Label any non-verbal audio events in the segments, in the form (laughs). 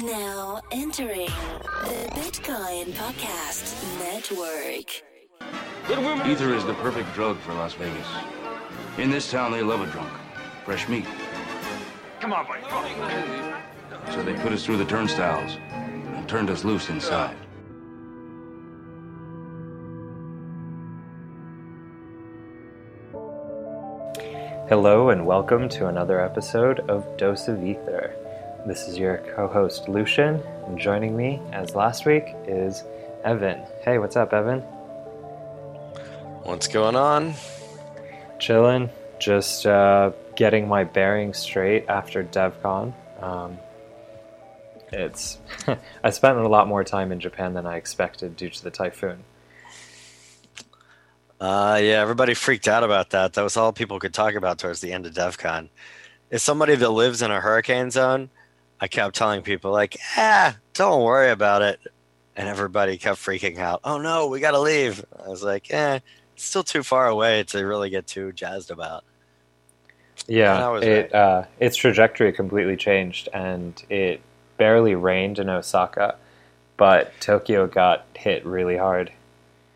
Now entering the Bitcoin Podcast Network. Ether is the perfect drug for Las Vegas. In this town, they love a drunk. Fresh meat. Come on, buddy. So they put us through the turnstiles and turned us loose inside. Hello, and welcome to another episode of Dose of Ether. This is your co host Lucian, and joining me, as last week, is Evan. Hey, what's up, Evan? What's going on? Chilling, just uh, getting my bearings straight after DevCon. Um, it's (laughs) I spent a lot more time in Japan than I expected due to the typhoon. Uh, yeah, everybody freaked out about that. That was all people could talk about towards the end of DevCon. As somebody that lives in a hurricane zone, I kept telling people like, "Ah, don't worry about it," and everybody kept freaking out. Oh no, we gotta leave. I was like, "Eh, it's still too far away to really get too jazzed about." Yeah, it uh, its trajectory completely changed, and it barely rained in Osaka, but Tokyo got hit really hard.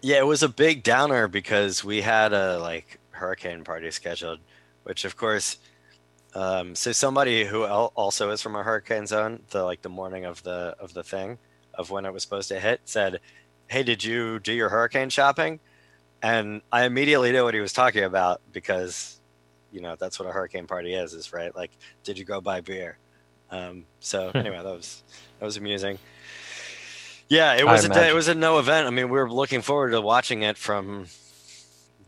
Yeah, it was a big downer because we had a like hurricane party scheduled, which of course, um, so somebody who also is from a hurricane zone, the like the morning of the of the thing of when it was supposed to hit, said, "Hey, did you do your hurricane shopping?" And I immediately knew what he was talking about because, you know, that's what a hurricane party is, is right? Like, did you go buy beer? Um, so anyway, that was that was amusing. Yeah, it I was a day, it was a no event. I mean, we were looking forward to watching it from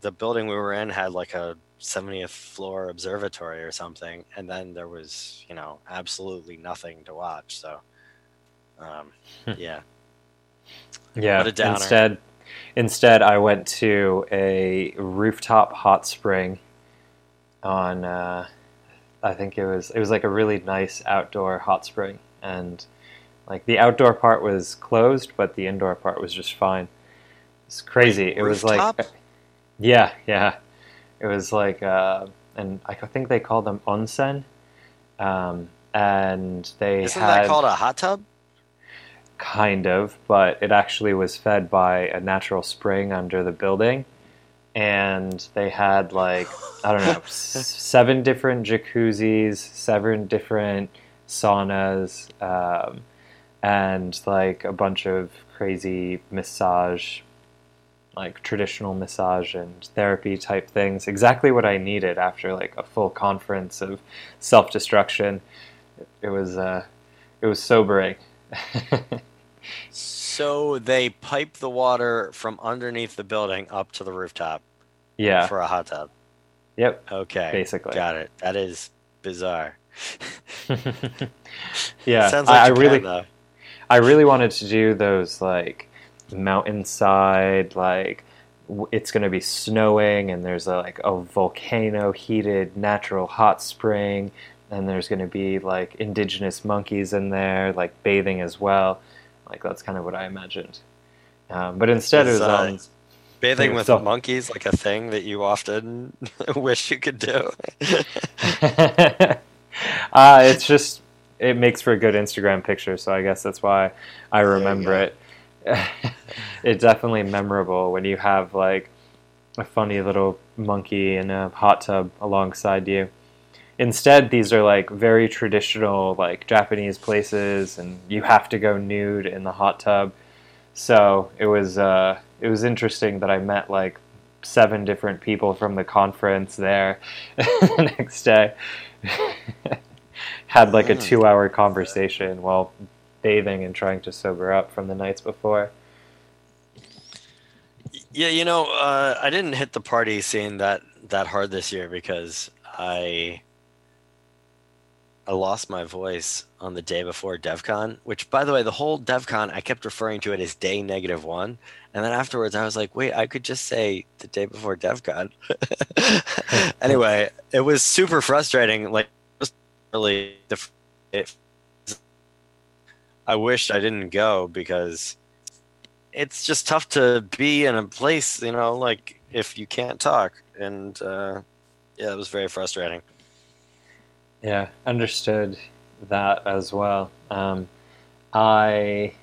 the building we were in had like a 70th floor observatory or something, and then there was you know absolutely nothing to watch. So, um, yeah, Yeah. A. Instead, instead, I went to a rooftop hot spring. On, uh, I think it was it was like a really nice outdoor hot spring, and like the outdoor part was closed, but the indoor part was just fine. It's crazy. Wait, it was like, yeah, yeah. It was like, uh, and I think they call them onsen, um, and they isn't had that called a hot tub? kind of, but it actually was fed by a natural spring under the building. And they had like, I don't know, (laughs) s- seven different jacuzzis, seven different saunas, um, and like a bunch of crazy massage, like traditional massage and therapy type things. Exactly what I needed after like a full conference of self destruction. It was, uh, it was sobering. (laughs) So they pipe the water from underneath the building up to the rooftop yeah. for a hot tub. Yep. Okay, Basically. got it. That is bizarre. (laughs) yeah. (laughs) sounds I, like I Japan, really, though. I really wanted to do those like mountainside, like it's going to be snowing and there's a, like a volcano heated natural hot spring and there's going to be like indigenous monkeys in there, like bathing as well. Like that's kind of what I imagined. Um, but instead, it Is, was uh, on Bathing with monkeys like a thing that you often (laughs) wish you could do. (laughs) uh, it's just it makes for a good Instagram picture, so I guess that's why I remember it. (laughs) it's definitely memorable when you have like a funny little monkey in a hot tub alongside you. Instead, these are like very traditional, like Japanese places, and you have to go nude in the hot tub. So it was uh, it was interesting that I met like seven different people from the conference there (laughs) the next day. (laughs) Had like a Mm. two hour conversation while bathing and trying to sober up from the nights before. Yeah, you know, uh, I didn't hit the party scene that that hard this year because I I lost my voice on the day before DevCon, which, by the way, the whole DevCon, I kept referring to it as day negative one. And then afterwards, I was like, wait, I could just say the day before DevCon. (laughs) anyway, it was super frustrating. Like, really, the, I wished I didn't go because it's just tough to be in a place, you know, like if you can't talk. And uh, yeah, it was very frustrating. Yeah, understood that as well. Um, I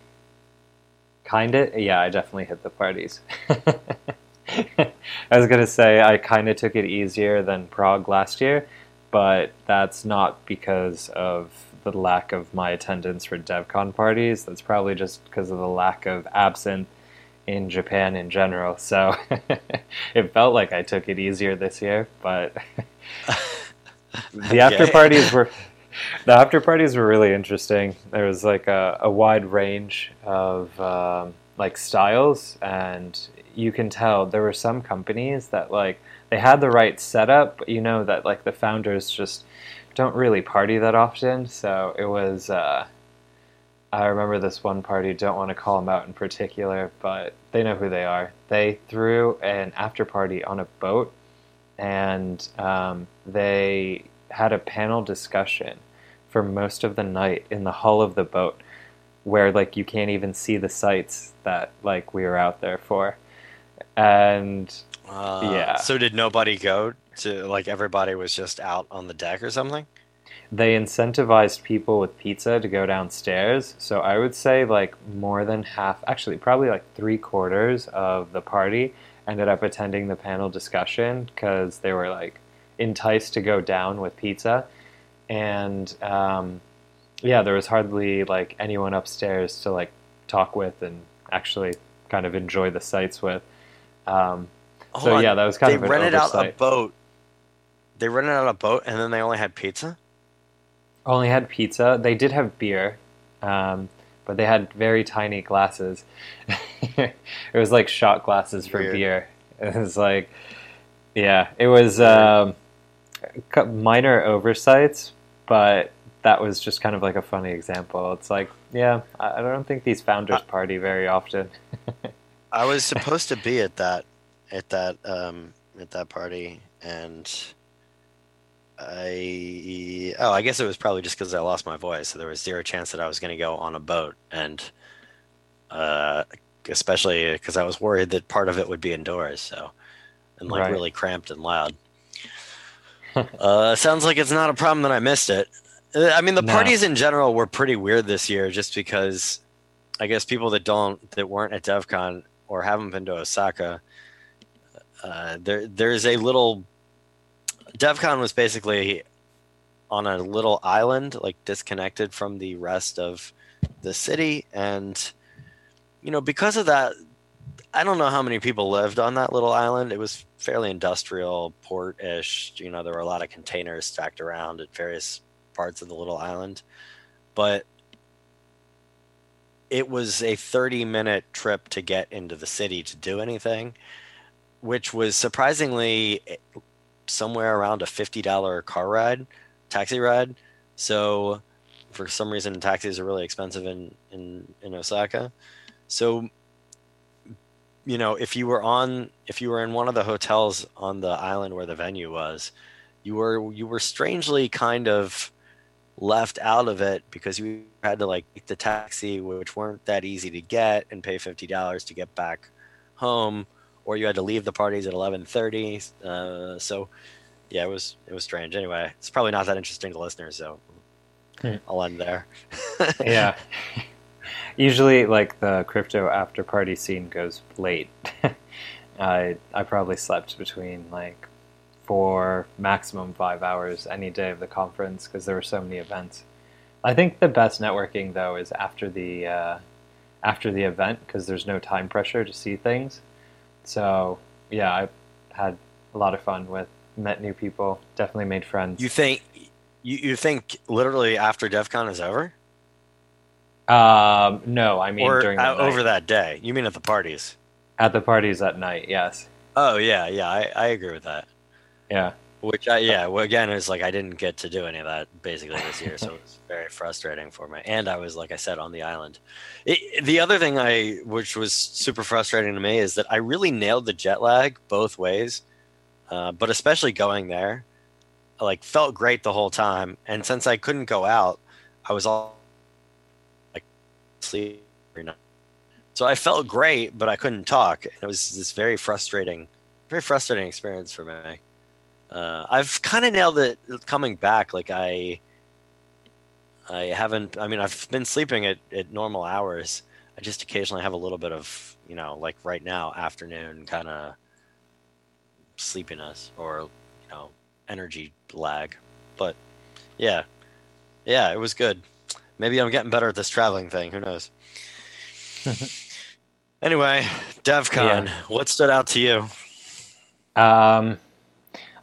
kind of, yeah, I definitely hit the parties. (laughs) I was gonna say I kind of took it easier than Prague last year, but that's not because of the lack of my attendance for DevCon parties. That's probably just because of the lack of absinthe in Japan in general. So (laughs) it felt like I took it easier this year, but (laughs) the after parties were the after parties were really interesting. There was like a, a wide range of um, like styles, and you can tell there were some companies that like they had the right setup, but you know that like the founders just don't really party that often. So it was. Uh, I remember this one party. Don't want to call them out in particular, but they know who they are. They threw an after party on a boat, and um, they had a panel discussion for most of the night in the hull of the boat, where like you can't even see the sights that like we were out there for, and Uh, Yeah. So did nobody go to like everybody was just out on the deck or something? they incentivized people with pizza to go downstairs. So I would say like more than half, actually probably like three quarters of the party ended up attending the panel discussion because they were like enticed to go down with pizza. And um, yeah, there was hardly like anyone upstairs to like talk with and actually kind of enjoy the sights with. Um, so on, yeah, that was kind they of an rented out a oversight. boat. They rented out a boat and then they only had pizza. only had pizza. They did have beer, um, but they had very tiny glasses. (laughs) it was like shot glasses for Weird. beer. (laughs) It was like, yeah, it was um, minor oversights, but that was just kind of like a funny example. It's like, yeah, I I don't think these founders party very often. (laughs) I was supposed to be at that at that um at that party and I oh I guess it was probably just because I lost my voice so there was zero chance that I was going to go on a boat and uh especially because I was worried that part of it would be indoors so and like Right. really cramped and loud. (laughs) uh sounds like it's not a problem that I missed it. Uh, I mean the No. parties in general were pretty weird this year just because I guess people that don't that weren't at DevCon or haven't been to Osaka, uh, there there's a little. DevCon was basically on a little island, like disconnected from the rest of the city, and you know because of that, I don't know how many people lived on that little island. It was fairly industrial, port-ish. You know, there were a lot of containers stacked around at various parts of the little island, but it was a 30 minute trip to get into the city to do anything, which was surprisingly somewhere around a $50 car ride, taxi ride. So, for some reason, taxis are really expensive in, in, in Osaka. So, you know, if you were on, if you were in one of the hotels on the island where the venue was, you were you were strangely kind of left out of it because you had to like take the taxi, which weren't that easy to get, and pay fifty dollars to get back home, or you had to leave the parties at eleven thirty. Uh, so, yeah, it was it was strange. Anyway, it's probably not that interesting to listeners, so Hmm. I'll end there. (laughs) yeah. Usually, like the crypto after party scene goes late. (laughs) I I probably slept between like four, maximum five hours any day of the conference because there were so many events. I think the best networking though is after the uh, after the event because there's no time pressure to see things. So yeah, I had a lot of fun with met new people, definitely made friends. You think you, you think literally after DevCon is over, um, no, I mean or during the uh, over that day? You mean at the parties? at the parties at night. Yes, Oh yeah, yeah, I, I agree with that. yeah. Which I yeah, well again it's like I didn't get to do any of that basically this year, so (laughs) it was very frustrating for me. And I was like I said on the island. It, the other thing I which was super frustrating to me is that I really nailed the jet lag both ways, uh, but especially going there, I, like felt great the whole time. And since I couldn't go out, I was all like sleep every night. So I felt great, but I couldn't talk. And It was this very frustrating, very frustrating experience for me. Uh, I've kind of nailed it coming back. Like I, I haven't. I mean, I've been sleeping at, at normal hours. I just occasionally have a little bit of, you know, like right now, afternoon kind of sleepiness or, you know, energy lag. But yeah, yeah, it was good. Maybe I'm getting better at this traveling thing. Who knows? (laughs) anyway, DevCon, Yeah. what stood out to you? Um,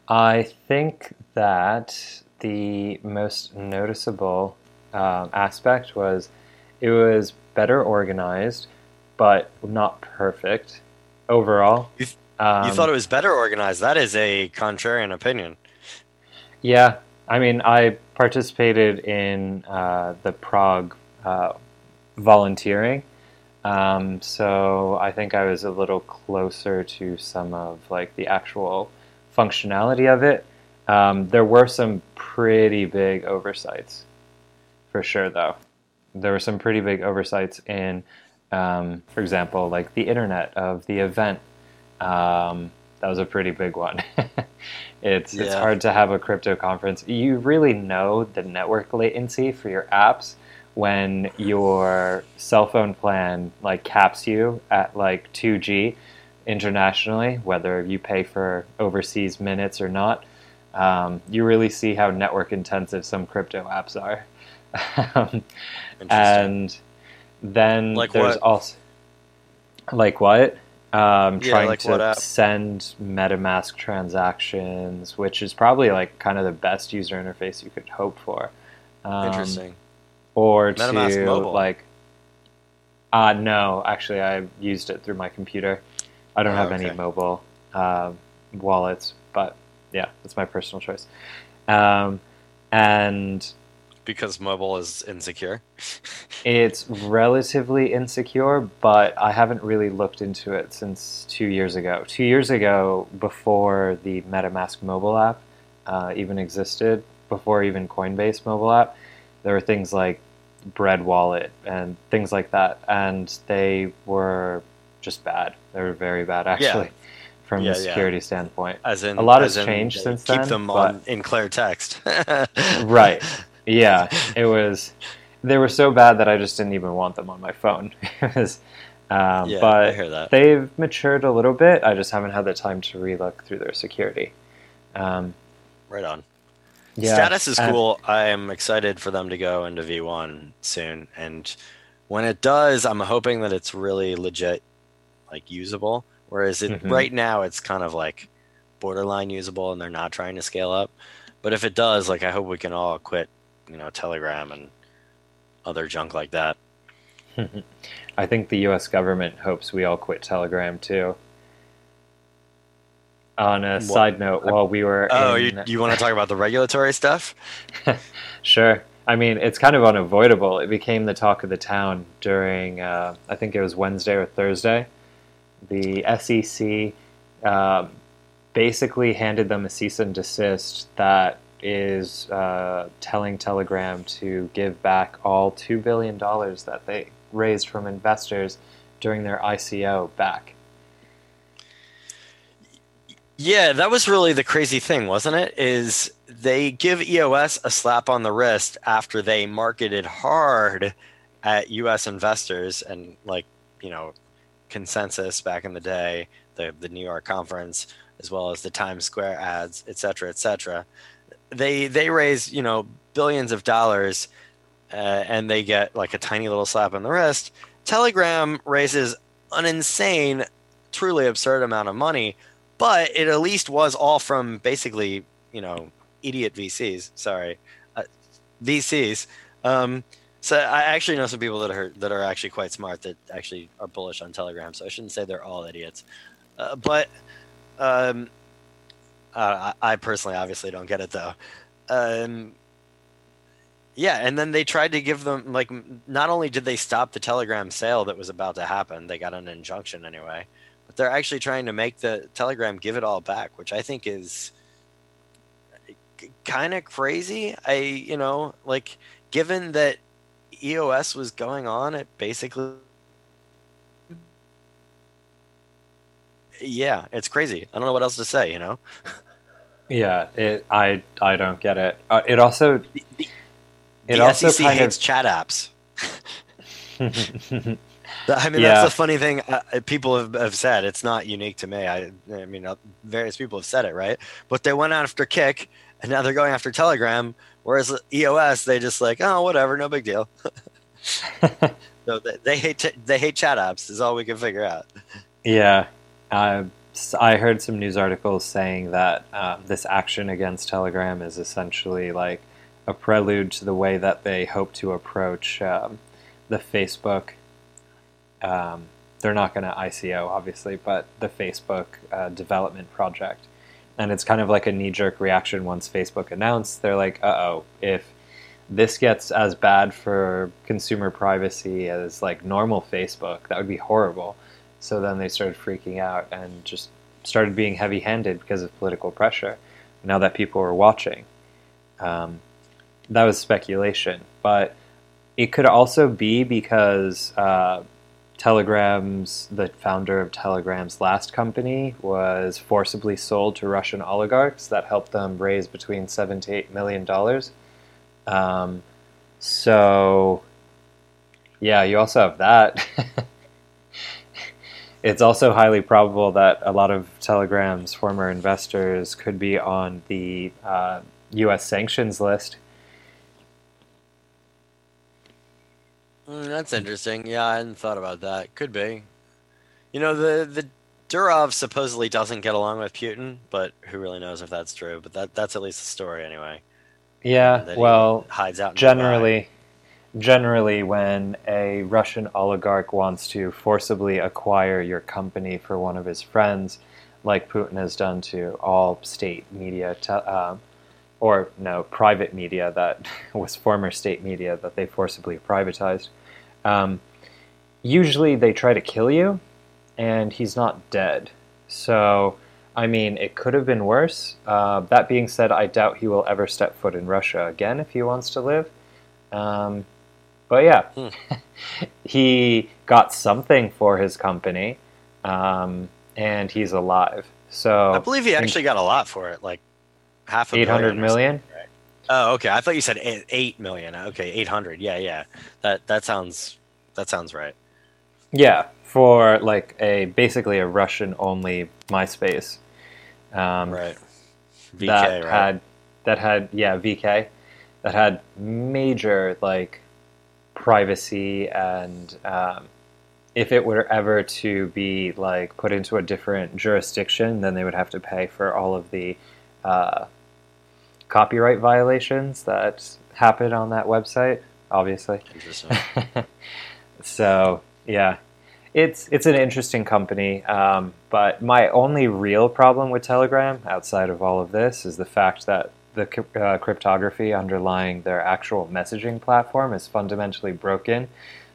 I think that the most noticeable um, aspect was it was better organized, but not perfect overall. You Um, you thought it was better organized. That is a contrarian opinion. Yeah, I mean, I participated in uh, the Prague uh, volunteering, um, so I think I was a little closer to some of like the actual functionality of it. Um, there were some pretty big oversights, for sure. Though there were some pretty big oversights in, um, for example, like the internet of the event. Um, that was a pretty big one. (laughs) it's it's hard to have a crypto conference. You really know the network latency for your apps when your cell phone plan like caps you at like 2G internationally, whether you pay for overseas minutes or not. Um, you really see how network intensive some crypto apps are. (laughs) And then Like there's what? also like what um, Yeah, trying like to app? send metamask transactions which is probably like kind of the best user interface you could hope for um, Interesting. or MetaMask to mobile. like uh no actually i used it through my computer i don't Oh, have any mobile um wallets but yeah that's my personal choice um, and Because mobile is insecure. It's relatively insecure, but I haven't really looked into it since two years ago. Two years ago, before the MetaMask mobile app uh, even existed, before even Coinbase mobile app, there were things like Bread Wallet and things like that, and they were just bad. They were very bad, actually, from Yeah, the yeah. security standpoint. As in, A lot as has changed since keep then, them but- on in clear text. (laughs) Right. Yeah, it was. They were so bad that I just didn't even want them on my phone. (laughs) Was, um, Yeah, but I hear that. they've matured a little bit. I just haven't had the time to relook through their security. Um, Right on. yeah, Status is and- cool. I am excited for them to go into V1 soon. And when it does, I'm hoping that it's really legit, like usable. Whereas it, Mhm. right now, it's kind of like borderline usable and they're not trying to scale up. But if it does, like, I hope we can all quit, you know, Telegram and other junk like that. (laughs) I think the U.S. government hopes we all quit Telegram too. On a What- side note, while we were Oh, in, you, (laughs) you want to talk about the regulatory stuff? (laughs) Sure. I mean, it's kind of unavoidable. It became the talk of the town during, uh, I think it was Wednesday or Thursday. The SEC uh, basically handed them a cease and desist that is uh, telling Telegram to give back all $2 billion that they raised from investors during their ICO back. Yeah, that was really the crazy thing, wasn't it? Is they give EOS a slap on the wrist after they marketed hard at US investors and like, you know, consensus back in the day, the the New York conference, as well as the Times Square ads, et cetera, et cetera. They they raise, you know, billions of dollars uh, and they get like a tiny little slap on the wrist. Telegram raises an insane, truly absurd amount of money but it at least was all from basically you know idiot VCs. Sorry, uh, VCs. Um, so I actually know some people that are that are actually quite smart that actually are bullish on Telegram. So I shouldn't say they're all idiots, uh, but um, uh, I, personally obviously don't get it though. Um, yeah, and then they tried to give them like not only did they stop the Telegram sale that was about to happen, they got an injunction anyway but they're actually trying to make the telegram give it all back which i think is kind of crazy i you know like given that eos was going on it basically yeah it's crazy i don't know what else to say you know Yeah, it. I I don't get it. Uh, it also It the also SEC hates of chat apps. (laughs) I mean, Yeah. that's the funny thing. Uh, uh, people have, have said it's not unique to me. I, I mean, uh, various people have said it, right? But they went after Kik, and now they're going after Telegram. Whereas EOS, they just like, oh, whatever, no big deal. (laughs) so they, they hate they hate chat apps. Is all we can figure out. Yeah, uh, s- I heard some news articles saying that um, this action against Telegram is essentially like a prelude to the way that they hope to approach um, the Facebook. Um, they're not going to ICO, obviously, but the Facebook uh, development project. And it's kind of like a knee jerk reaction once Facebook announced. They're like, uh oh, if this gets as bad for consumer privacy as like normal Facebook, that would be horrible. So then they started freaking out and just started being heavy handed because of political pressure. Now that people were watching, um, that was speculation. But it could also be because uh, Telegram's, the founder of Telegram's last company, was forcibly sold to Russian oligarchs that helped them raise between seven to eight million dollars. Um, so, yeah, you also have that. (laughs) it's also highly probable that a lot of Telegram's former investors could be on the uh, U.S. sanctions list. Mm, that's interesting. Yeah, I hadn't thought about that. Could be. You know, the the Durov supposedly doesn't get along with Putin, but who really knows if that's true? But that that's at least the story anyway. Yeah, well, hides out. in Dubai. generally generally when a russian oligarch wants to forcibly acquire your company for one of his friends like putin has done to all state media te- um, or no private media that (laughs) was former state media that they forcibly privatized um, usually they try to kill you and he's not dead so I mean, it could have been worse. Uh, that being said, I doubt he will ever step foot in Russia again if he wants to live. Um, but yeah, Hmm. (laughs) he got something for his company, um, and he's alive. So I believe he actually got a lot for it, like half a eight hundred billion or Oh, okay. I thought you said eight, eight million. Okay, eight hundred. Yeah, yeah. That that sounds that sounds right. Yeah, for like a basically a Russian only MySpace. Um, Right. VK, that right? had that had yeah VK that had major like privacy and um, if it were ever to be like put into a different jurisdiction, then they would have to pay for all of the uh, copyright violations that happen on that website. Obviously, (laughs) so yeah, it's it's an interesting company. Um, but my only real problem with Telegram, outside of all of this, is the fact that the uh, cryptography underlying their actual messaging platform is fundamentally broken.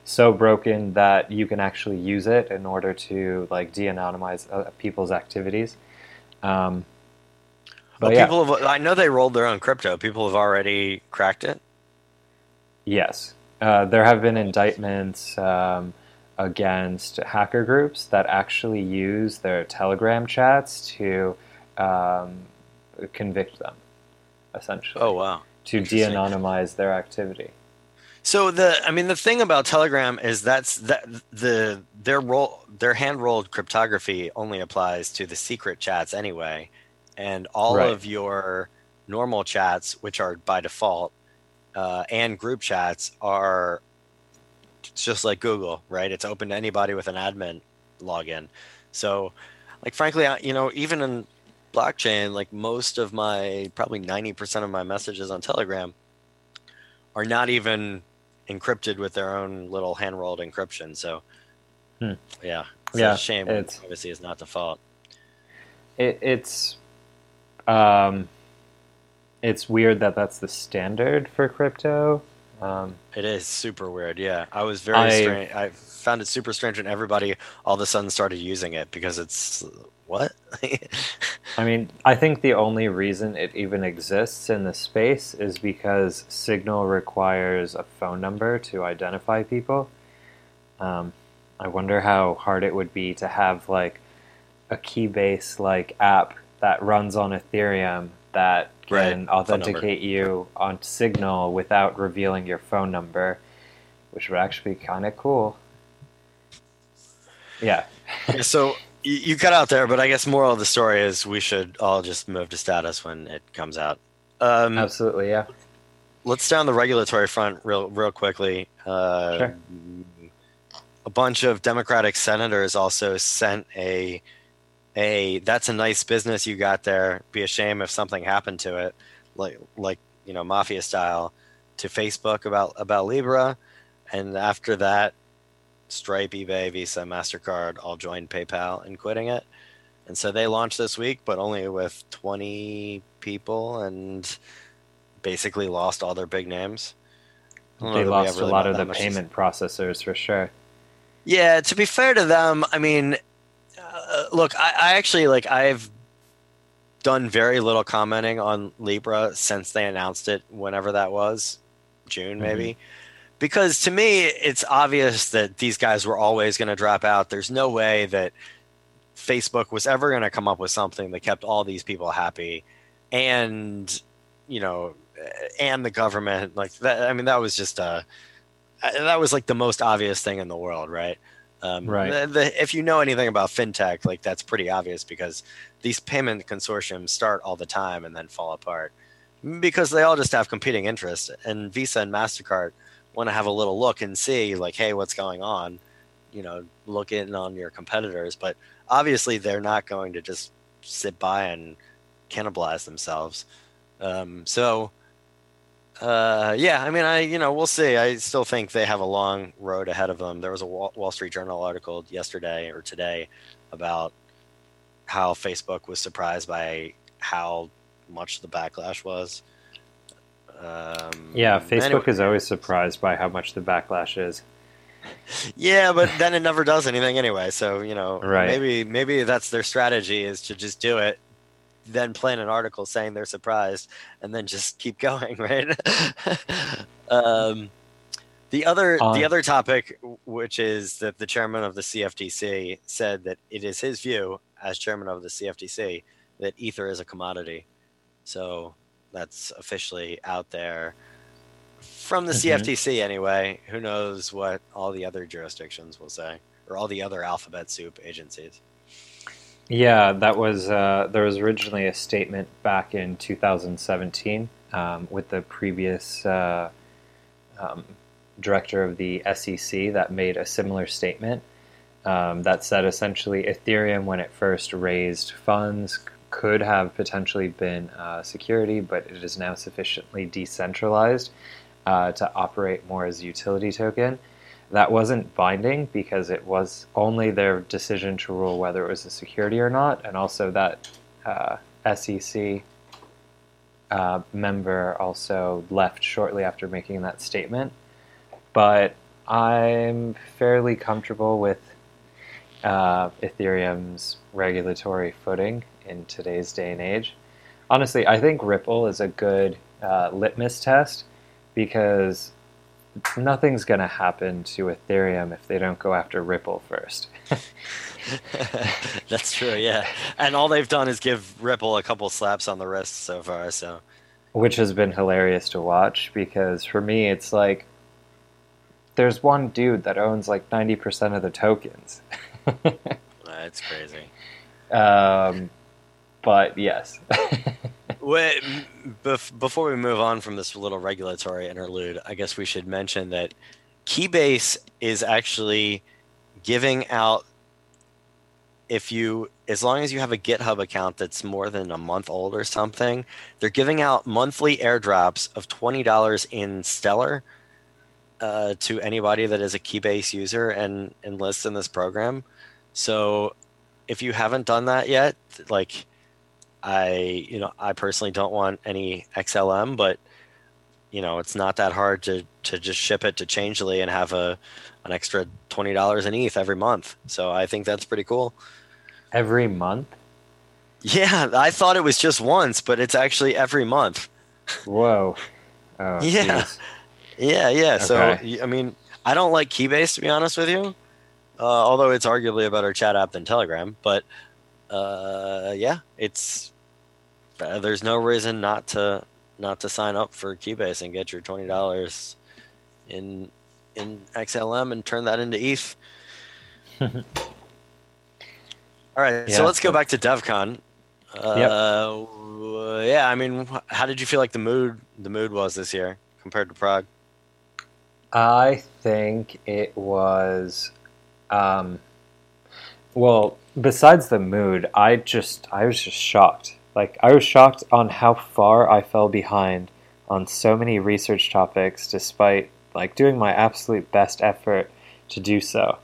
So broken that you can actually use it in order to like de-anonymize uh, people's activities. Um, but Well, yeah, people have, I know they rolled their own crypto. People have already cracked it. Yes. Uh, there have been indictments um, against hacker groups that actually use their Telegram chats to um, convict them, essentially, Oh wow. to de-anonymize their activity. So the I mean the thing about Telegram is that's that the their roll their hand rolled cryptography only applies to the secret chats anyway, and all Right. of your normal chats, which are by default, uh, and group chats are just like Google, right? It's open to anybody with an admin login. So, like frankly, I, you know, even in blockchain, like most of my probably ninety percent of my messages on Telegram are not even encrypted with their own little hand rolled encryption. So, Hmm. yeah, it's Yeah, a shame it's- privacy is not default. It, it's um, it's weird that that's the standard for crypto. Um, It is super weird. Yeah, I was very I- strange. I found it super strange when everybody all of a sudden started using it because it's what? (laughs) I mean, I think the only reason it even exists in the space is because Signal requires a phone number to identify people. Um, I wonder how hard it would be to have like a Keybase like app that runs on Ethereum that can number. authenticate you on Signal without revealing your phone number, which would actually be kind of cool. Yeah. So you, cut out there, but I guess moral of the story is we should all just move to status when it comes out. Um, Absolutely, yeah. let's on the regulatory front real real quickly. Uh, Sure. A bunch of Democratic senators also sent a a that's a nice business you got there. Be a shame if something happened to it, like like you know mafia style, to Facebook about about Libra, and after that, Stripe, eBay, Visa, Mastercard all joined PayPal in quitting it. And so they launched this week, but only with 20 people and basically lost all their big names. I don't know They that we have lost a lot of the payment processors for sure. yeah, to be fair to them, I mean, uh, look, I, I actually like I've done very little commenting on Libra since they announced it, whenever that was, June maybe, because to me it's obvious that these guys were always going to drop out. There's no way that Facebook was ever going to come up with something that kept all these people happy, and you know, and the government like that. I mean, that was just a uh, that was like the most obvious thing in the world, right? Um, Right. The, the, if you know anything about fintech, like that's pretty obvious because these payment consortiums start all the time and then fall apart because they all just have competing interests. And Visa and Mastercard want to have a little look and see, like, hey, what's going on? You know, look in on your competitors, but obviously they're not going to just sit by and cannibalize themselves. Um, so uh, yeah, I mean, I you know we'll see. I still think they have a long road ahead of them. There was a Wall, Street Journal article yesterday or today about how Facebook was surprised by how much the backlash was. Um, Yeah, Facebook anyway- is always surprised by how much the backlash is. (laughs) Yeah, but then it never does anything anyway. So you know, Right. maybe maybe that's their strategy is to just do it, then plan an article saying they're surprised, and then just keep (laughs) going, right? (laughs) um, the other Uh, the other topic, which is that the chairman of the CFTC said that it is his view as chairman of the CFTC that ether is a commodity. So that's officially out there from the Mhm. CFTC anyway. Who knows what all the other jurisdictions will say or all the other alphabet soup agencies. Yeah, that was uh, there was originally a statement back in 2017 um, with the previous uh, um, director of the SEC that made a similar statement um, that said essentially Ethereum, when it first raised funds, could have potentially been uh, security, but it is now sufficiently decentralized uh, to operate more as a utility token that wasn't binding because it was only their decision to rule whether it was a security or not, and also that uh, SEC uh, member also left shortly after making that statement. But I'm fairly comfortable with uh, Ethereum's regulatory footing in today's day and age. Honestly, I think Ripple is a good uh, litmus test because nothing's going to happen to Ethereum if they don't go after Ripple first. (laughs) That's true, yeah. And all they've done is give Ripple a couple slaps on the wrist so far. So Which has been hilarious to watch because for me, it's like there's one dude that owns like 90% of the tokens. (laughs) that's crazy. (laughs) um, but yes. Wait, bef- before we move on from this little regulatory interlude, I guess we should mention that Keybase is actually giving out if you as long as you have a GitHub account that's more than a month old or something, they're giving out monthly airdrops of twenty dollars in Stellar uh, to anybody that is a Keybase user and enlists in this program. So if you haven't done that yet, like I, you know, I personally don't want any XLM, but you know, it's not that hard to to just ship it to Changelly and have a an extra twenty dollars in ETH every month. So I think that's pretty cool. Every month? Yeah, I thought it was just once, but it's actually every month. Whoa. (laughs) Oh, Yeah. jeez. Yeah, yeah. So I mean, I don't like Keybase to be honest with you, uh, although it's arguably a better chat app than Telegram. But uh, yeah, it's uh, there's no reason not to not to sign up for Keybase and get your twenty dollars in in XLM and turn that into ETH. (laughs) All right, so let's go back to DevCon. Uh, Yeah, I mean, how did you feel like the mood the mood was this year compared to Prague? I think it was, um, well, besides the mood, I just, I was just shocked. Like, I was shocked on how far I fell behind on so many research topics, despite like doing my absolute best effort to do so.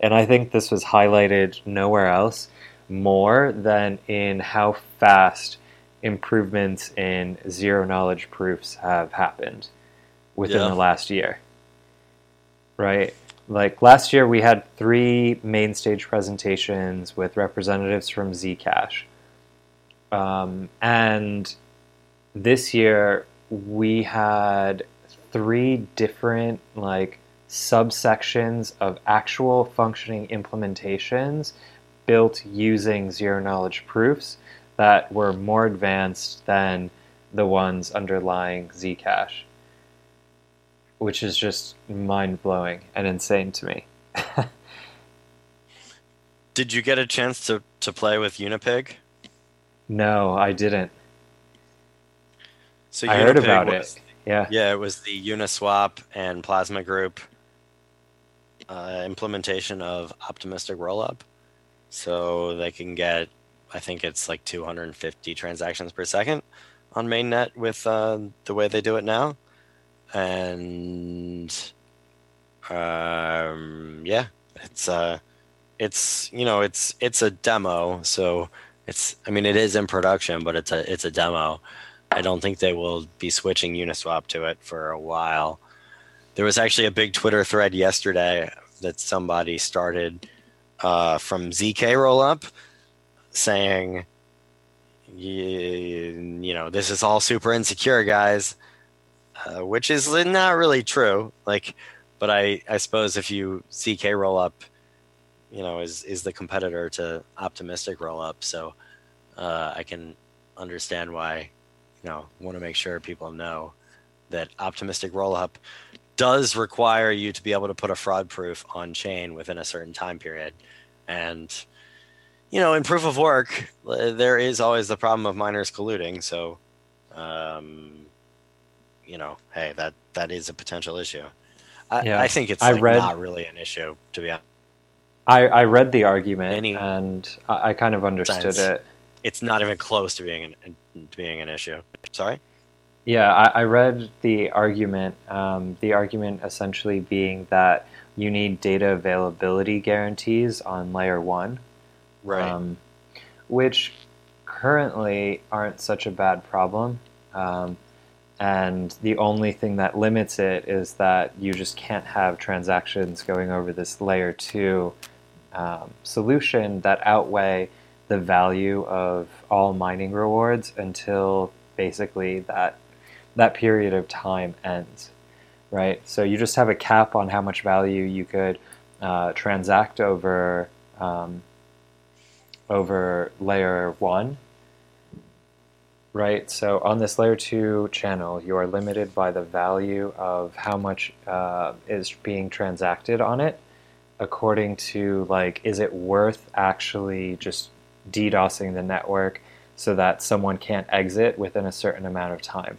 And I think this was highlighted nowhere else more than in how fast improvements in zero knowledge proofs have happened within Yeah. the last year. Right? Like last year, we had three main stage presentations with representatives from Zcash. Um, and this year, we had three different, like, subsections of actual functioning implementations built using zero knowledge proofs that were more advanced than the ones underlying Zcash, which is just mind blowing and insane to me. (laughs) Did you get a chance to, to play with Unipig? no, I didn't. So I heard about was- it. Yeah. Yeah, it was the Uniswap and Plasma Group uh, implementation of optimistic rollup. So they can get, I think it's like 250 transactions per second on mainnet with uh, the way they do it now. And um, yeah, it's uh, it's you know it's it's a demo, so it's I mean it is in production, but it's a it's a demo. I don't think they will be switching Uniswap to it for a while. There was actually a big Twitter thread yesterday that somebody started uh, from ZK Rollup saying, you, you know, this is all super insecure, guys, uh, which is not really true. Like, but I, I suppose if you ZK Rollup, you know, is is the competitor to Optimistic Rollup, so uh, I can understand why you know want to make sure people know that optimistic rollup does require you to be able to put a fraud proof on chain within a certain time period. And you know in proof of work uh, there is always the problem of miners colluding. So um, you know hey that that is a potential issue i, Yeah. I think it's I like read- not really an issue to be honest I, I read the argument Any- and I, I kind of understood Sense. it. it's not even close to being an, to being an issue sorry Yeah, I, I read the argument. Um, the argument essentially being that you need data availability guarantees on layer one, right um, which currently aren't such a bad problem. Um, and the only thing that limits it is that you just can't have transactions going over this layer two um, solution that outweigh the value of all mining rewards until basically that that period of time ends, right? So you just have a cap on how much value you could uh, transact over um, over layer one, right? So on this layer two channel, you are limited by the value of how much uh, is being transacted on it, according to like, is it worth actually just DDoSing the network so that someone can't exit within a certain amount of time,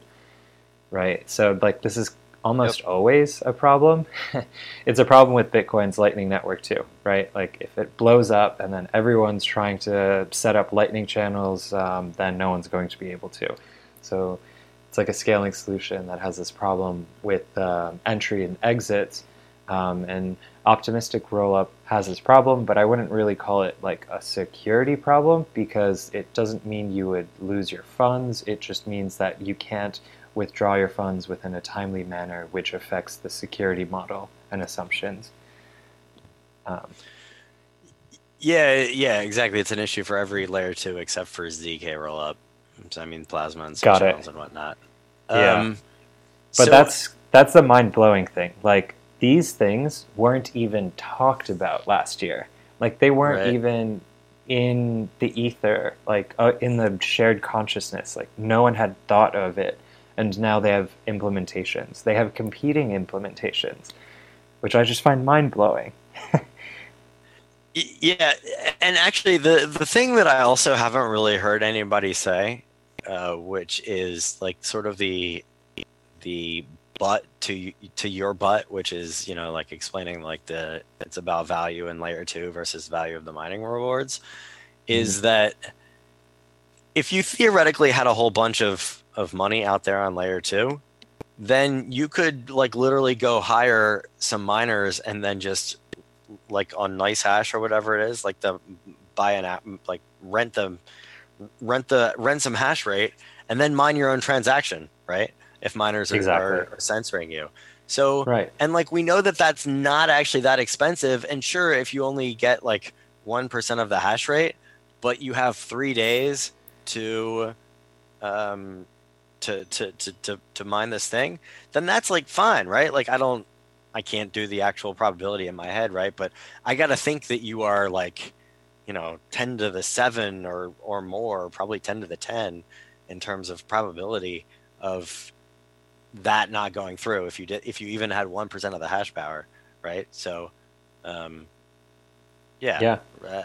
right? So like this is almost always a problem. (laughs) it's a problem with Bitcoin's Lightning Network too, right? Like if it blows up and then everyone's trying to set up Lightning channels, um, then no one's going to be able to. So it's like a scaling solution that has this problem with um entry and exits. Um, and optimistic rollup has this problem, but I wouldn't really call it like a security problem because it doesn't mean you would lose your funds. It just means that you can't withdraw your funds within a timely manner, which affects the security model and assumptions. Um, Yeah, yeah, exactly. It's an issue for every layer two except for ZK rollup. So, I mean, plasma and Got it. channels and whatnot. Yeah. Um, but so- that's that's the mind blowing thing. Like these things weren't even talked about last year. Like they weren't Right. even in the ether, like uh, in the shared consciousness. Like no one had thought of it, and now they have implementations. They have competing implementations, which I just find mind blowing. (laughs) Yeah, and actually, the the thing that I also haven't really heard anybody say, uh, which is like sort of the the butt to to your butt, which is you know like explaining like the it's about value in layer two versus value of the mining rewards, is mm-hmm. that if you theoretically had a whole bunch of of money out there on layer two, then you could like literally go hire some miners and then just like on NiceHash or whatever it is, like the buy an app, like rent the rent the rent some hash rate and then mine your own transaction, right? If miners are, exactly. are, are censoring you. So, right. and like we know that that's not actually that expensive. And sure, if you only get like 1% of the hash rate, but you have three days to, um, to, to, to, to, to mine this thing, then that's like fine, right? Like I don't, I can't do the actual probability in my head, right? But I got to think that you are like, you know, 10 to the 7 or or more, probably 10 to the 10 in terms of probability of that not going through if you did if you even had 1% of the hash power, right? So um yeah. Yeah. Uh,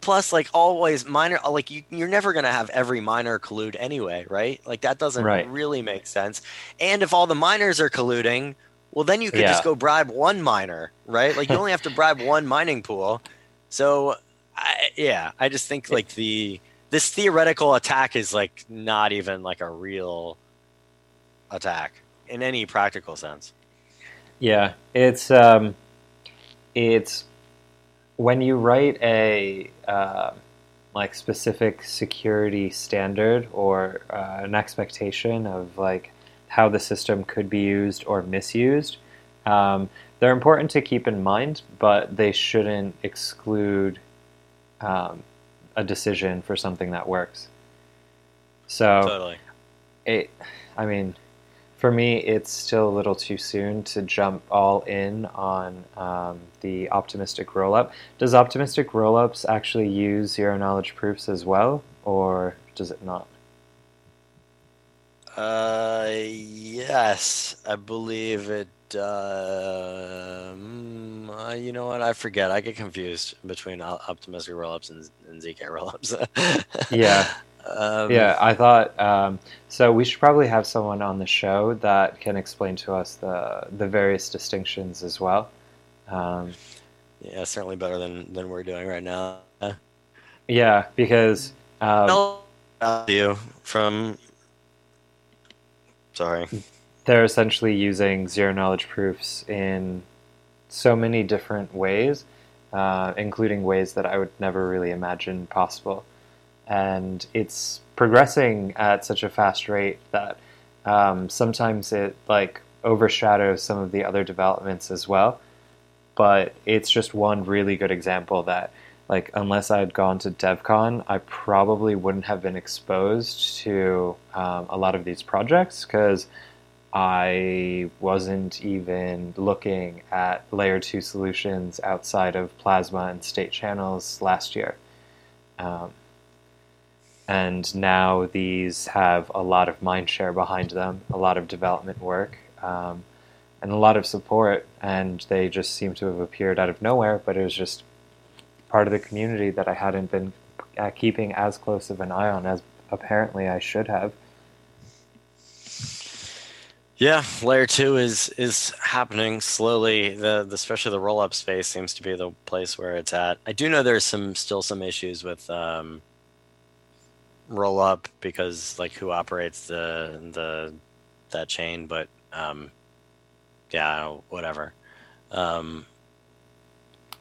plus, like always, minor like you, you're never gonna have every miner collude anyway, right? Like that doesn't right. really make sense. And if all the miners are colluding, well, then you could yeah. just go bribe one miner, right? Like you only have to bribe one mining pool. So, I, yeah, I just think like the this theoretical attack is like not even like a real attack in any practical sense. Yeah, it's um, it's when you write a uh, like specific security standard or uh, an expectation of like how the system could be used or misused. Um, they're important to keep in mind, but they shouldn't exclude um, a decision for something that works. So, totally. it, I mean, for me, it's still a little too soon to jump all in on um, the optimistic rollup. Does optimistic rollups actually use zero knowledge proofs as well, or does it not? Uh, yes, I believe it. Uh, uh, you know what? I forget. I get confused between optimistic rollups and, and zk rollups. (laughs) yeah. Um, yeah, I thought um, so. We should probably have someone on the show that can explain to us the the various distinctions as well. Um, yeah, certainly better than than we're doing right now. Yeah, because um, you from Sorry. They're essentially using zero knowledge proofs in so many different ways, uh, including ways that I would never really imagine possible. And it's progressing at such a fast rate that um, sometimes it like overshadows some of the other developments as well. But it's just one really good example that like unless I had gone to DevCon, I probably wouldn't have been exposed to um, a lot of these projects because I wasn't even looking at layer two solutions outside of Plasma and state channels last year. Um, and now these have a lot of mindshare behind them, a lot of development work, um, and a lot of support. And they just seem to have appeared out of nowhere, but it was just part of the community that I hadn't been uh, keeping as close of an eye on as apparently I should have. Yeah, layer two is is happening slowly. The, the especially the roll up space seems to be the place where it's at. I do know there's some still some issues with um, roll up because like who operates the the that chain, but um, yeah, whatever. Um,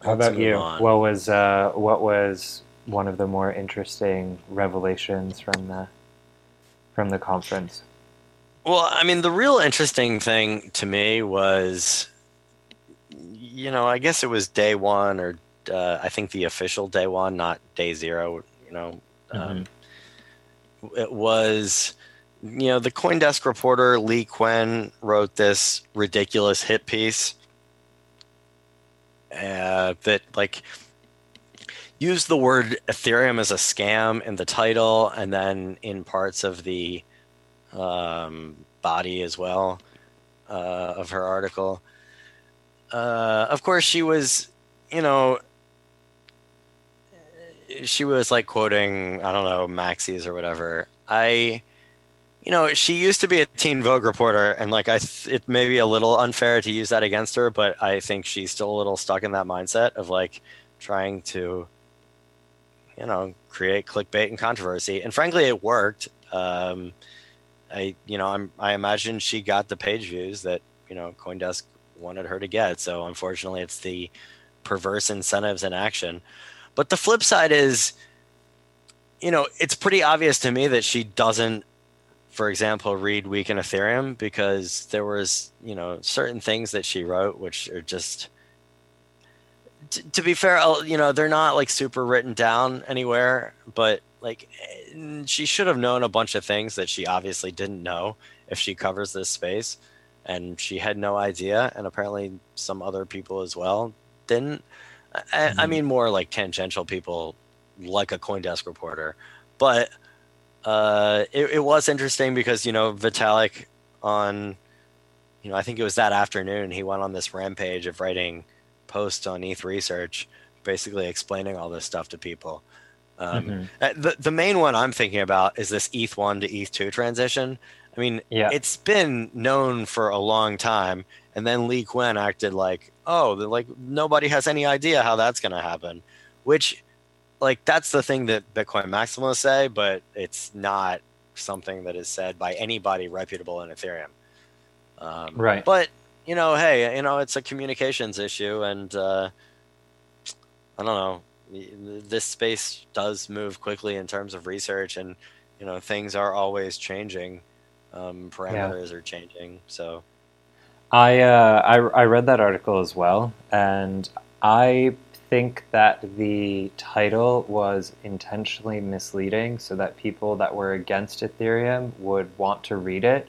how about you? On. What was uh, what was one of the more interesting revelations from the from the conference? Well, I mean, the real interesting thing to me was, you know, I guess it was day one, or uh, I think the official day one, not day zero. You know, um, mm-hmm. It was, you know, the CoinDesk reporter Leigh Cuen wrote this ridiculous hit piece uh, that like used the word Ethereum as a scam in the title and then in parts of the um, body as well uh, of her article. Uh, of course, she was, you know, she was like quoting, I don't know, Maxie's or whatever. I, you know, she used to be a Teen Vogue reporter, and like I, th- it may be a little unfair to use that against her, but I think she's still a little stuck in that mindset of like trying to, you know, create clickbait and controversy. And frankly, it worked. Um, I, you know, I'm, I imagine she got the page views that you know CoinDesk wanted her to get. So unfortunately, it's the perverse incentives in action. But the flip side is, you know, it's pretty obvious to me that she doesn't, for example, read Week in Ethereum because there was, you know, certain things that she wrote which are just. T- to be fair, you know, they're not like super written down anywhere, but like eh, she should have known a bunch of things that she obviously didn't know if she covers this space and she had no idea and apparently some other people as well didn't I, mm-hmm. I mean more like tangential people like a coindesk reporter but uh, it, it was interesting because you know vitalik on you know i think it was that afternoon he went on this rampage of writing posts on eth research basically explaining all this stuff to people um, mm-hmm. Uh, the, the main one i'm thinking about is this eth1 to eth2 transition I mean, yeah. it's been known for a long time, and then Leigh Cuen acted like, oh, like nobody has any idea how that's going to happen, which, like, that's the thing that Bitcoin maximalists say, but it's not something that is said by anybody reputable in Ethereum. Um, right. But you know, hey, you know, it's a communications issue, and uh, I don't know. This space does move quickly in terms of research, and you know, things are always changing um, parameters yeah. are changing. So, I, uh, I I read that article as well, and I think that the title was intentionally misleading so that people that were against Ethereum would want to read it.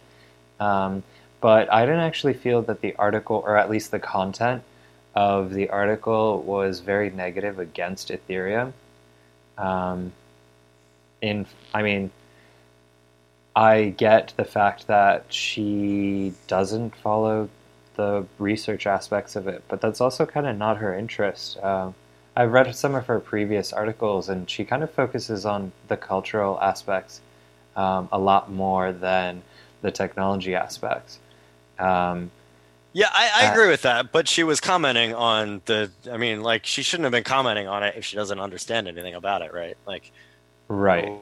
Um, but I didn't actually feel that the article, or at least the content of the article, was very negative against Ethereum. Um, in, I mean, I get the fact that she doesn't follow the research aspects of it, but that's also kind of not her interest. Uh, I've read some of her previous articles, and she kind of focuses on the cultural aspects um, a lot more than the technology aspects. Um, yeah, I, I, agree with that, but she was commenting on the. I mean, like she shouldn't have been commenting on it if she doesn't understand anything about it, right? Like, right.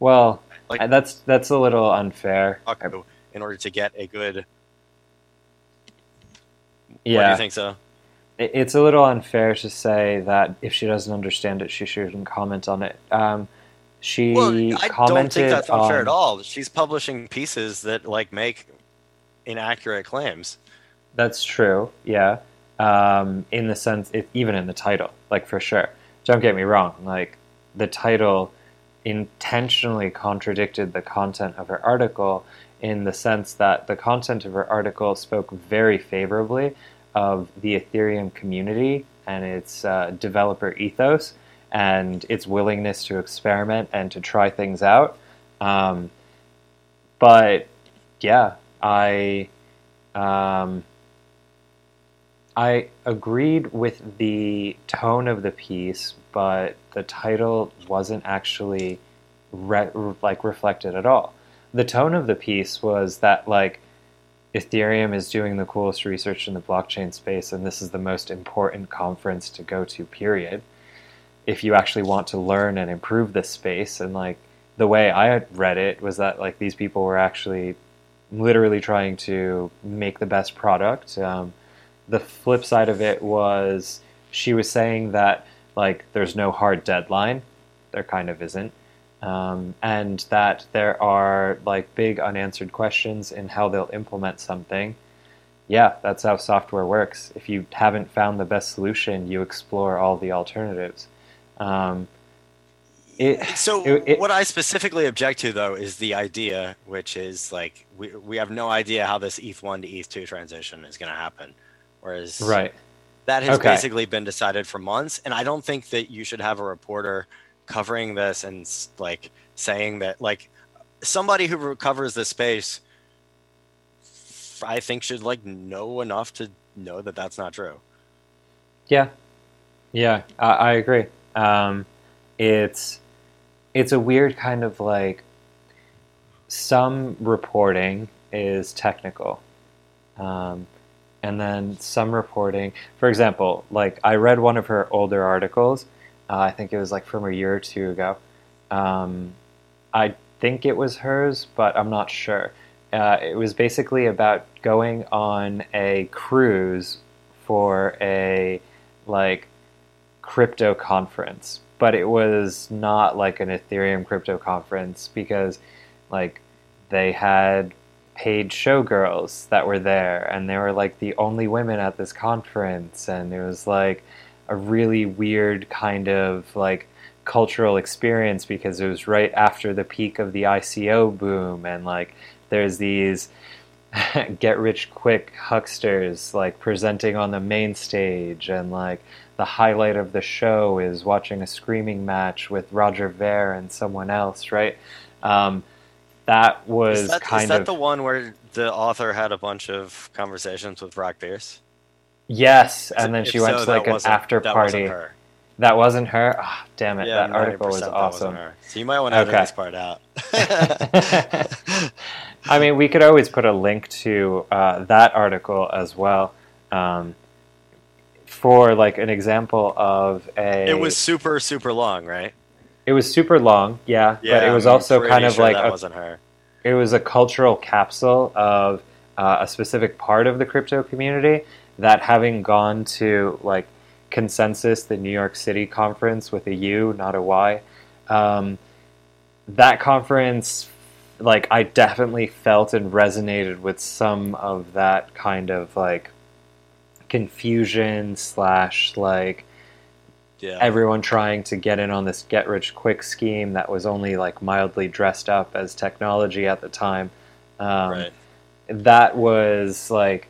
Well, like that's that's a little unfair. Okay, in order to get a good. Yeah. What do you think so? It's a little unfair to say that if she doesn't understand it, she shouldn't comment on it. Um, she well, I don't think that's unfair on... at all. She's publishing pieces that like make inaccurate claims. That's true. Yeah. Um, in the sense, it, even in the title, like for sure. Don't get me wrong. Like the title intentionally contradicted the content of her article in the sense that the content of her article spoke very favorably of the Ethereum community and its uh, developer ethos and its willingness to experiment and to try things out. Um, but yeah, I um, I agreed with the tone of the piece, but the title wasn't actually re- like reflected at all. The tone of the piece was that like Ethereum is doing the coolest research in the blockchain space, and this is the most important conference to go to. Period. If you actually want to learn and improve this space, and like the way I read it was that like these people were actually literally trying to make the best product. Um, the flip side of it was she was saying that like there's no hard deadline. There kind of isn't. Um, and that there are like big unanswered questions in how they'll implement something. Yeah, that's how software works. If you haven't found the best solution, you explore all the alternatives. Um, it, so it, it, what I specifically object to though is the idea, which is like we we have no idea how this ETH one to ETH two transition is going to happen. Whereas right, That has Okay. basically been decided for months, and I don't think that you should have a reporter covering this and like saying that like somebody who covers this space. I think should like know enough to know that that's not true. Yeah, yeah, I, I agree. Um, it's it's a weird kind of like some reporting is technical, um, and then some reporting. For example, like I read one of her older articles. Uh, I think it was like from a year or two ago. Um, I think it was hers, but I'm not sure. Uh, it was basically about going on a cruise for a like crypto conference, but it was not like an Ethereum crypto conference because like they had paid showgirls that were there and they were like the only women at this conference and it was like a really weird kind of like cultural experience because it was right after the peak of the ICO boom and like there's these (laughs) get rich quick hucksters like presenting on the main stage and like the highlight of the show is watching a screaming match with Roger Ver and someone else, right? Um, that was Is that, kind is that of the one where the author had a bunch of conversations with Brock Pierce? yes, and then If she went so, to like an after that party. wasn't her. That wasn't her. Ah, damn it! Yeah, that article was that wasn't awesome. her. So you might want to edit Okay. this part out. (laughs) I mean, we could always put a link to uh, that article as well. Um, for like an example of a, it was super super long, right? It was super long, yeah, but it was I'm also kind of sure like that a wasn't her. it was a cultural capsule of uh, a specific part of the crypto community that having gone to like consensus the new york city conference with a u not a y um, that conference like i definitely felt and resonated with some of that kind of like confusion slash like Yeah. everyone trying to get in on this get rich quick scheme that was only like mildly dressed up as technology at the time. Um, right. That was like,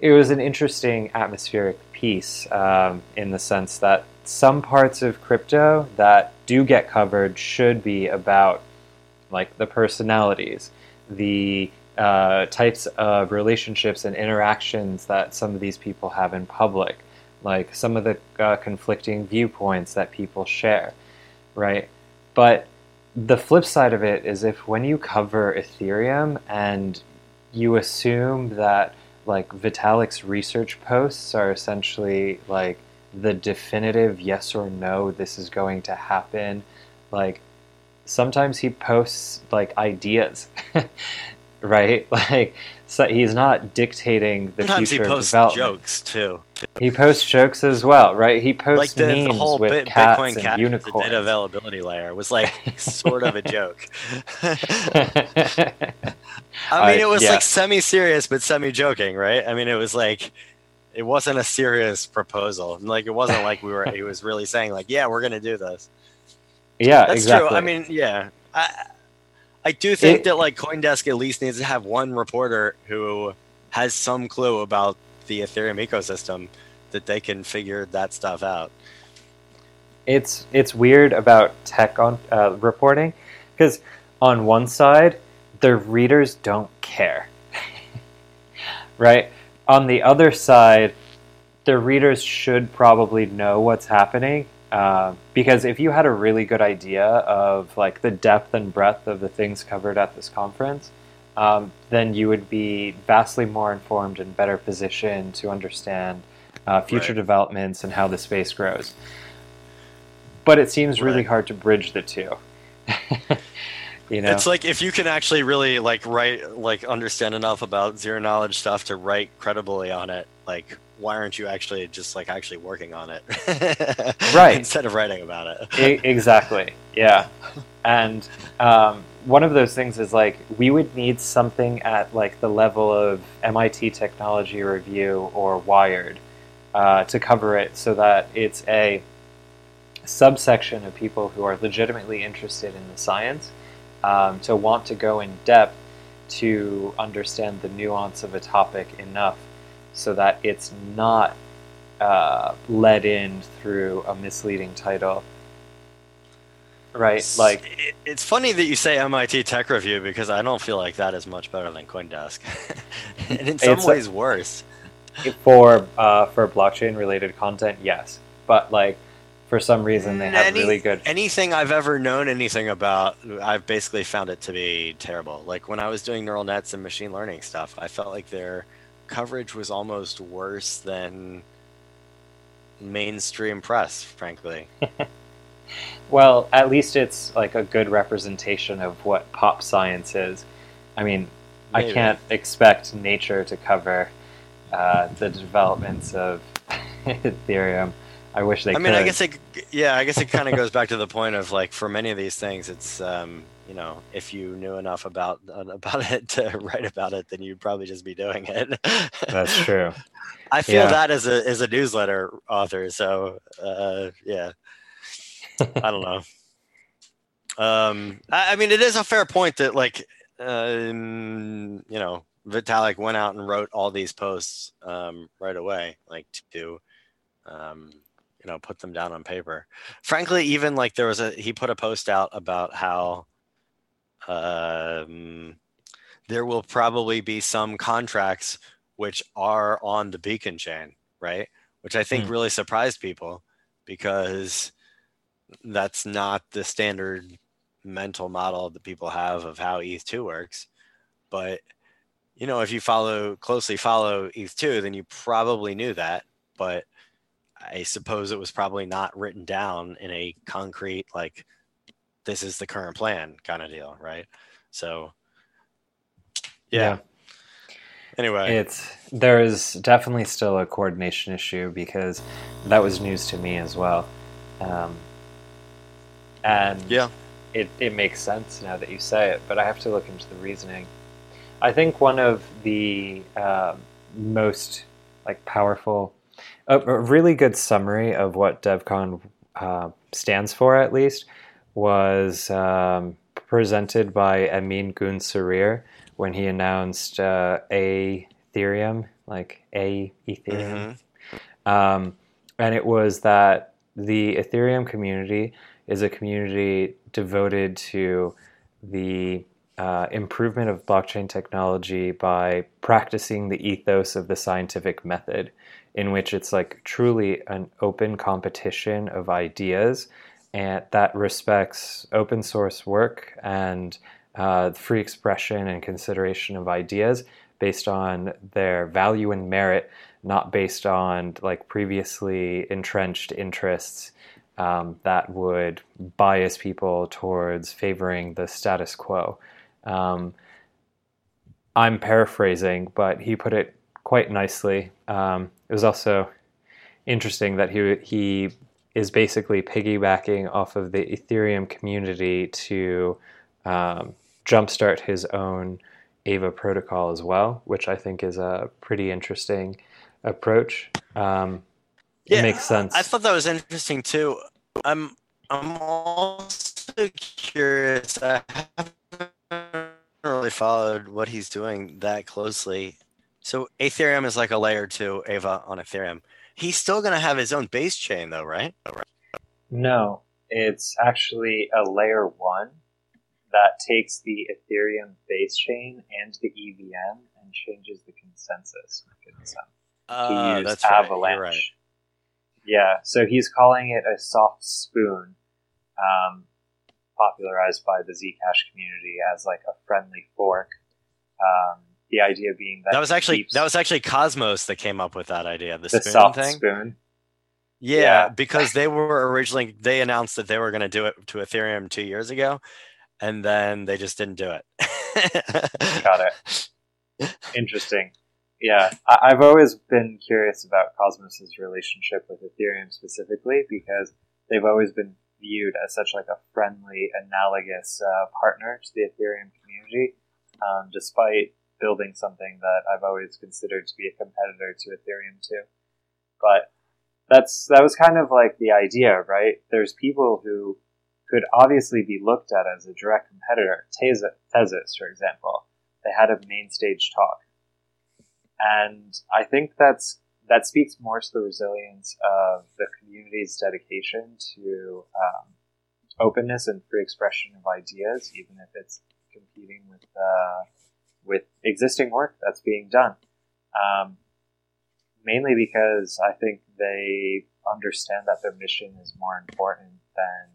it was an interesting atmospheric piece um, in the sense that some parts of crypto that do get covered should be about like the personalities, the uh, types of relationships and interactions that some of these people have in public, like some of the uh, conflicting viewpoints that people share, right? But the flip side of it is if when you cover Ethereum and you assume that like Vitalik's research posts are essentially like the definitive yes or no this is going to happen like sometimes he posts like ideas (laughs) right (laughs) like so he's not dictating the Sometimes he future of posts jokes too. he posts jokes as well right he posts Like the, the memes whole with cats Bitcoin and cat, the unicorns data availability layer was like (laughs) sort of a joke. (laughs) I mean, it was yeah. like semi-serious but semi-joking, right? I mean, it was like it wasn't a serious proposal. Like it wasn't like we were. He was really saying like, "Yeah, we're gonna do this." (laughs) yeah That's exactly true. I mean, yeah, I I do think It- that like CoinDesk at least needs to have one reporter who has some clue about the Ethereum ecosystem that they can figure that stuff out. it's it's weird about tech on uh, reporting because on one side the readers don't care (laughs) right on the other side the readers should probably know what's happening uh, because if you had a really good idea of like the depth and breadth of the things covered at this conference um, then you would be vastly more informed and better positioned to understand uh, future Right. developments and how the space grows but it seems really hard to bridge the two. (laughs) you know, It's like if you can actually really like write like understand enough about zero knowledge stuff to write credibly on it, like why aren't you actually just like actually working on it? (laughs) Right. Instead of writing about it. E- exactly. Yeah, and um, one of those things is like we would need something at like the level of MIT Technology Review or Wired uh, to cover it, so that it's a subsection of people who are legitimately interested in the science um, to want to go in depth to understand the nuance of a topic enough so that it's not uh, led in through a misleading title. Right, like It- it's funny that you say MIT Tech Review because I don't feel like that is much better than CoinDesk, (laughs) and in some ways worse. for uh, for blockchain related content, yes, but like for some reason they have Any- really good. Anything I've ever known anything about, I've basically found it to be terrible. Like when I was doing neural nets and machine learning stuff, I felt like their coverage was almost worse than mainstream press, frankly. (laughs) Well, at least it's like a good representation of what pop science is. I mean, I can't expect Nature to cover uh, the developments of (laughs) Ethereum. I wish they I could. mean, I guess it, yeah, I guess it kind of goes back to the point of like, for many of these things, it's, um, you know, if you knew enough about uh, (laughs) about it to write about it, then you'd probably just be doing it. that's (laughs) true. I feel Yeah. that as a as a newsletter author. So uh, yeah, I don't know. Um, I, I mean, it is a fair point that like um, you know Vitalik went out and wrote all these posts um, right away, like to um, you know put them down on paper. Frankly, even like there was a he put a post out about how um, there will probably be some contracts which are on the beacon chain, right? Which I think Hmm. really surprised people because that's not the standard mental model that people have of how ETH2 works. But you know, if you follow closely follow ETH2, then you probably knew that. But I suppose it was probably not written down in a concrete like this is the current plan kind of deal, right? So yeah. Anyway, It's there's definitely still a coordination issue because that was news to me as well, um, and yeah. it, it makes sense now that you say it, but I have to look into the reasoning. I think one of the uh, most like powerful, a, a really good summary of what DevCon uh, stands for, at least, was um, presented by Emin Gün Sirer when he announced uh, a Ethereum, like a Ethereum. Mhm. Um, and it was that the Ethereum community is a community devoted to the uh, improvement of blockchain technology by practicing the ethos of the scientific method, in which it's like truly an open competition of ideas and that respects open source work and uh, free expression and consideration of ideas based on their value and merit, not based on like previously entrenched interests um, that would bias people towards favoring the status quo. Um, I'm paraphrasing, but he put it quite nicely. Um, it was also interesting that he he is basically piggybacking off of the Ethereum community to um, jumpstart his own Ava protocol as well, which I think is a pretty interesting approach. Um, it makes sense. I thought that was interesting too. I'm I'm also curious. I haven't really followed what he's doing that closely. So Athereum is like a layer two Ava on Ethereum. He's still gonna have his own base chain though, right? No, it's actually a layer one that takes the Ethereum base chain and the EVM and changes the consensus mechanism to Uh, use that's right. Avalanche. You're right. Yeah, so he's calling it a soft spoon, um, popularized by the Zcash community as like a friendly fork. Um, the idea being that That was actually keeps that was actually Cosmos that came up with that idea. The, the spoon thing. spoon. Yeah, Yeah. because they were originally they announced that they were going to do it to Ethereum two years ago, and then they just didn't do it. (laughs) Got it. Interesting. Yeah, I- I've always been curious about Cosmos's relationship with Ethereum specifically because they've always been viewed as such like a friendly, analogous uh, partner to the Ethereum community, um, despite building something that I've always considered to be a competitor to Ethereum too. But that's that was kind of like the idea, right? There's people who could obviously be looked at as a direct competitor. Tezos, for example, they had a main stage talk, and I think that's that speaks more to the resilience of the community's dedication to um, openness and free expression of ideas, even if it's competing with uh, with existing work that's being done. Um, mainly because I think they understand that their mission is more important than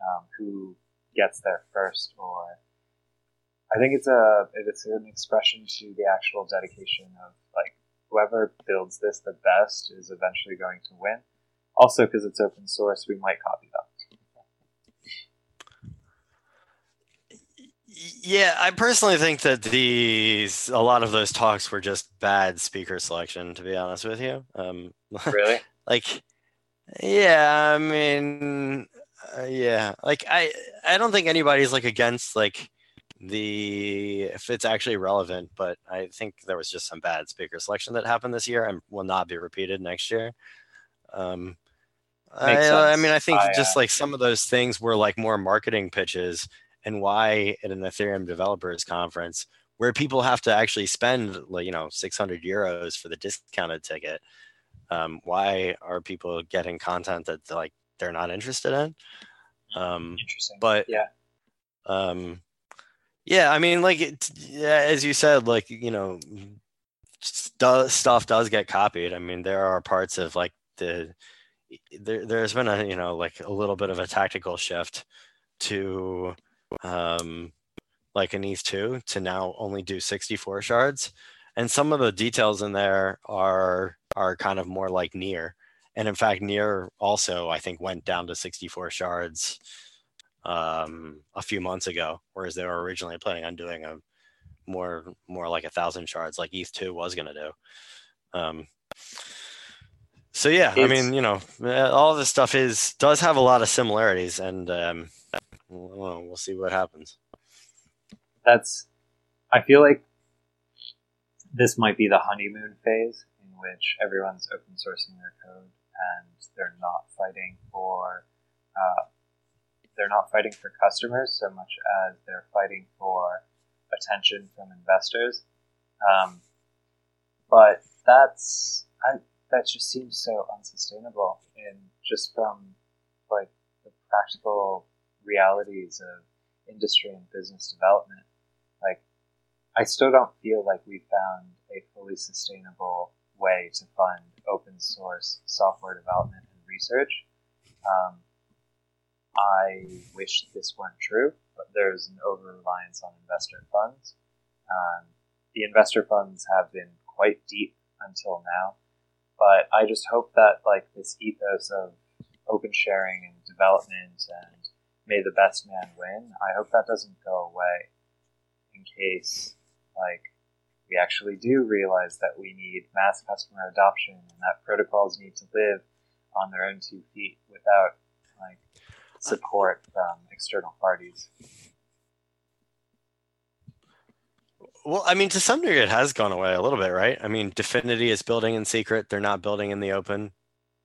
um, who gets there first. Or I think it's a it's an expression to the actual dedication of like whoever builds this the best is eventually going to win. Also, because it's open source, we might copy them. Yeah, I personally think that these a lot of those talks were just bad speaker selection. To be honest with you, um, Really? (laughs) like, yeah, I mean, uh, yeah, like I I don't think anybody's like against like the if it's actually relevant, but I think there was just some bad speaker selection that happened this year and will not be repeated next year. Um, I, I mean, I think I, just uh, like some of those things were like more marketing pitches and why at an Ethereum developers conference where people have to actually spend like you know 600 euros for the discounted ticket um, why are people getting content that like they're not interested in? Um, Interesting. but yeah, um, yeah i mean like it, yeah, as you said like you know stu- stuff does get copied. I mean there are parts of like the there, there's been a you know like a little bit of a tactical shift to um like an ETH 2 to now only do 64 shards. And some of the details in there are are kind of more like near. And in fact near also i think went down to 64 shards um a few months ago whereas they were originally planning on doing a more more like a thousand shards like eth 2 was going to do. Um so yeah i mean you know uh, all this stuff is does have a lot of similarities and um we'll, we'll see what happens that's. I feel like this might be the honeymoon phase in which everyone's open sourcing their code and they're not fighting for uh, they're not fighting for customers so much as they're fighting for attention from investors. Um, but that's I, that just seems so unsustainable, and just from like the practical realities of industry and business development. Like, I still don't feel like we found a fully sustainable way to fund open source software development and research. Um, I wish this weren't true, but there's an over reliance on investor funds. Um, the investor funds have been quite deep until now, but I just hope that like this ethos of open sharing and development and may the best man win. I hope that doesn't go away in case like we actually do realize that we need mass customer adoption and that protocols need to live on their own two feet without like support from external parties. Well, I mean, to some degree, it has gone away a little bit, right? I mean, DFINITY is building in secret; they're not building in the open.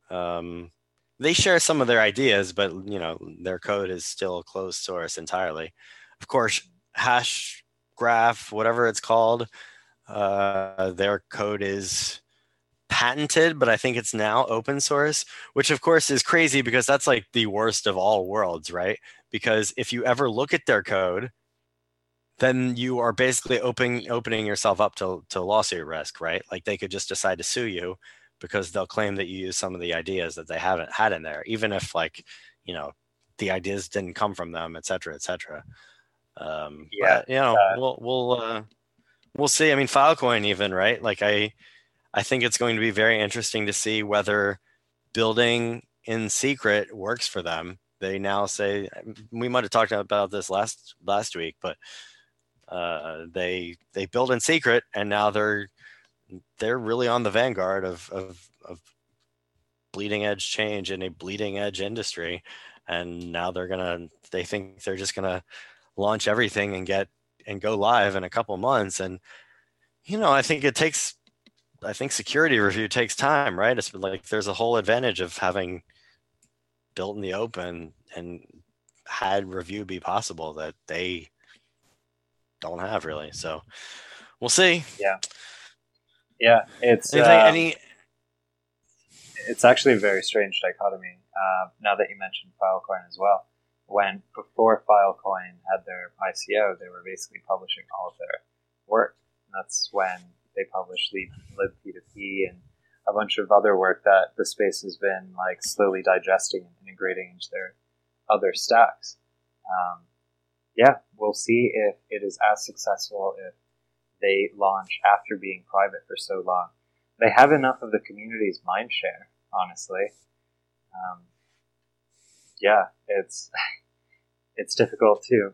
Um, they share some of their ideas, but you know, their code is still closed source entirely. Of course, Hash Graph, whatever it's called, uh, their code is patented, but I think it's now open source, which of course is crazy because that's like the worst of all worlds, right? Because if you ever look at their code, then you are basically opening opening yourself up to, to lawsuit risk, right? Like they could just decide to sue you because they'll claim that you use some of the ideas that they haven't had in there, even if like, you know, the ideas didn't come from them, et cetera, et cetera. Um, Yeah, but, you know, uh, we'll we'll uh, we'll see. I mean, Filecoin even right? Like I I think it's going to be very interesting to see whether building in secret works for them. They now say we might have talked about this last last week, but uh, they they build in secret, and now they're they're really on the vanguard of of, of bleeding edge change in a bleeding edge industry, and now they're gonna they think they're just gonna launch everything and get and go live in a couple months, and you know I think it takes I think security review takes time, right? It's like there's a whole advantage of having built in the open and had review be possible that they don't have really. So we'll see. Yeah, it's Anything, um, any it's actually a very strange dichotomy. Uh, now that you mentioned Filecoin as well, when before Filecoin had their ICO, they were basically publishing all of their work. And that's when they published libp2p and a bunch of other work that the space has been like slowly digesting and integrating into their other stacks. Um, yeah, we'll see if it is as successful if they launch after being private for so long. They have enough of the community's mind share, honestly. Um, yeah, it's (laughs) it's difficult too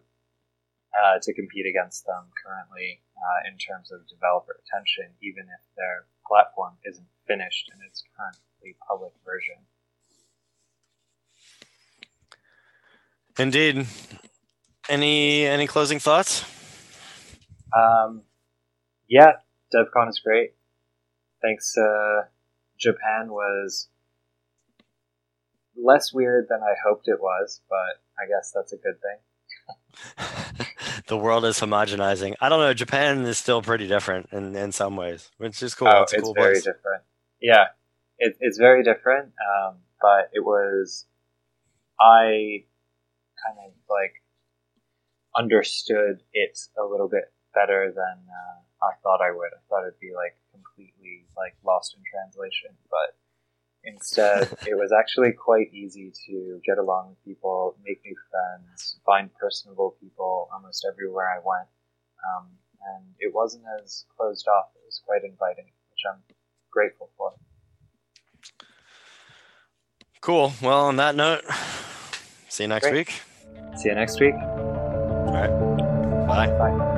uh, to compete against them currently uh, in terms of developer attention, even if their platform isn't finished in its currently a public version. Indeed. Any any closing thoughts? Um, yeah, DevCon is great. Thanks. Uh, Japan was less weird than I hoped it was, but I guess that's a good thing. (laughs) the world is homogenizing. I don't know. Japan is still pretty different in, in some ways, which is cool. Oh, it's, it's cool very place. different. Yeah, it, it's very different. Um, but it was, I kind of like understood it a little bit better than uh, I thought I would. I thought it'd be like completely like lost in translation, but instead (laughs) it was actually quite easy to get along with people, make new friends, find personable people almost everywhere I went. Um, and it wasn't as closed off. It was quite inviting, which I'm grateful for. Cool. Well, on that note, see you next Great. week. See you next week. All right. Bye. Bye.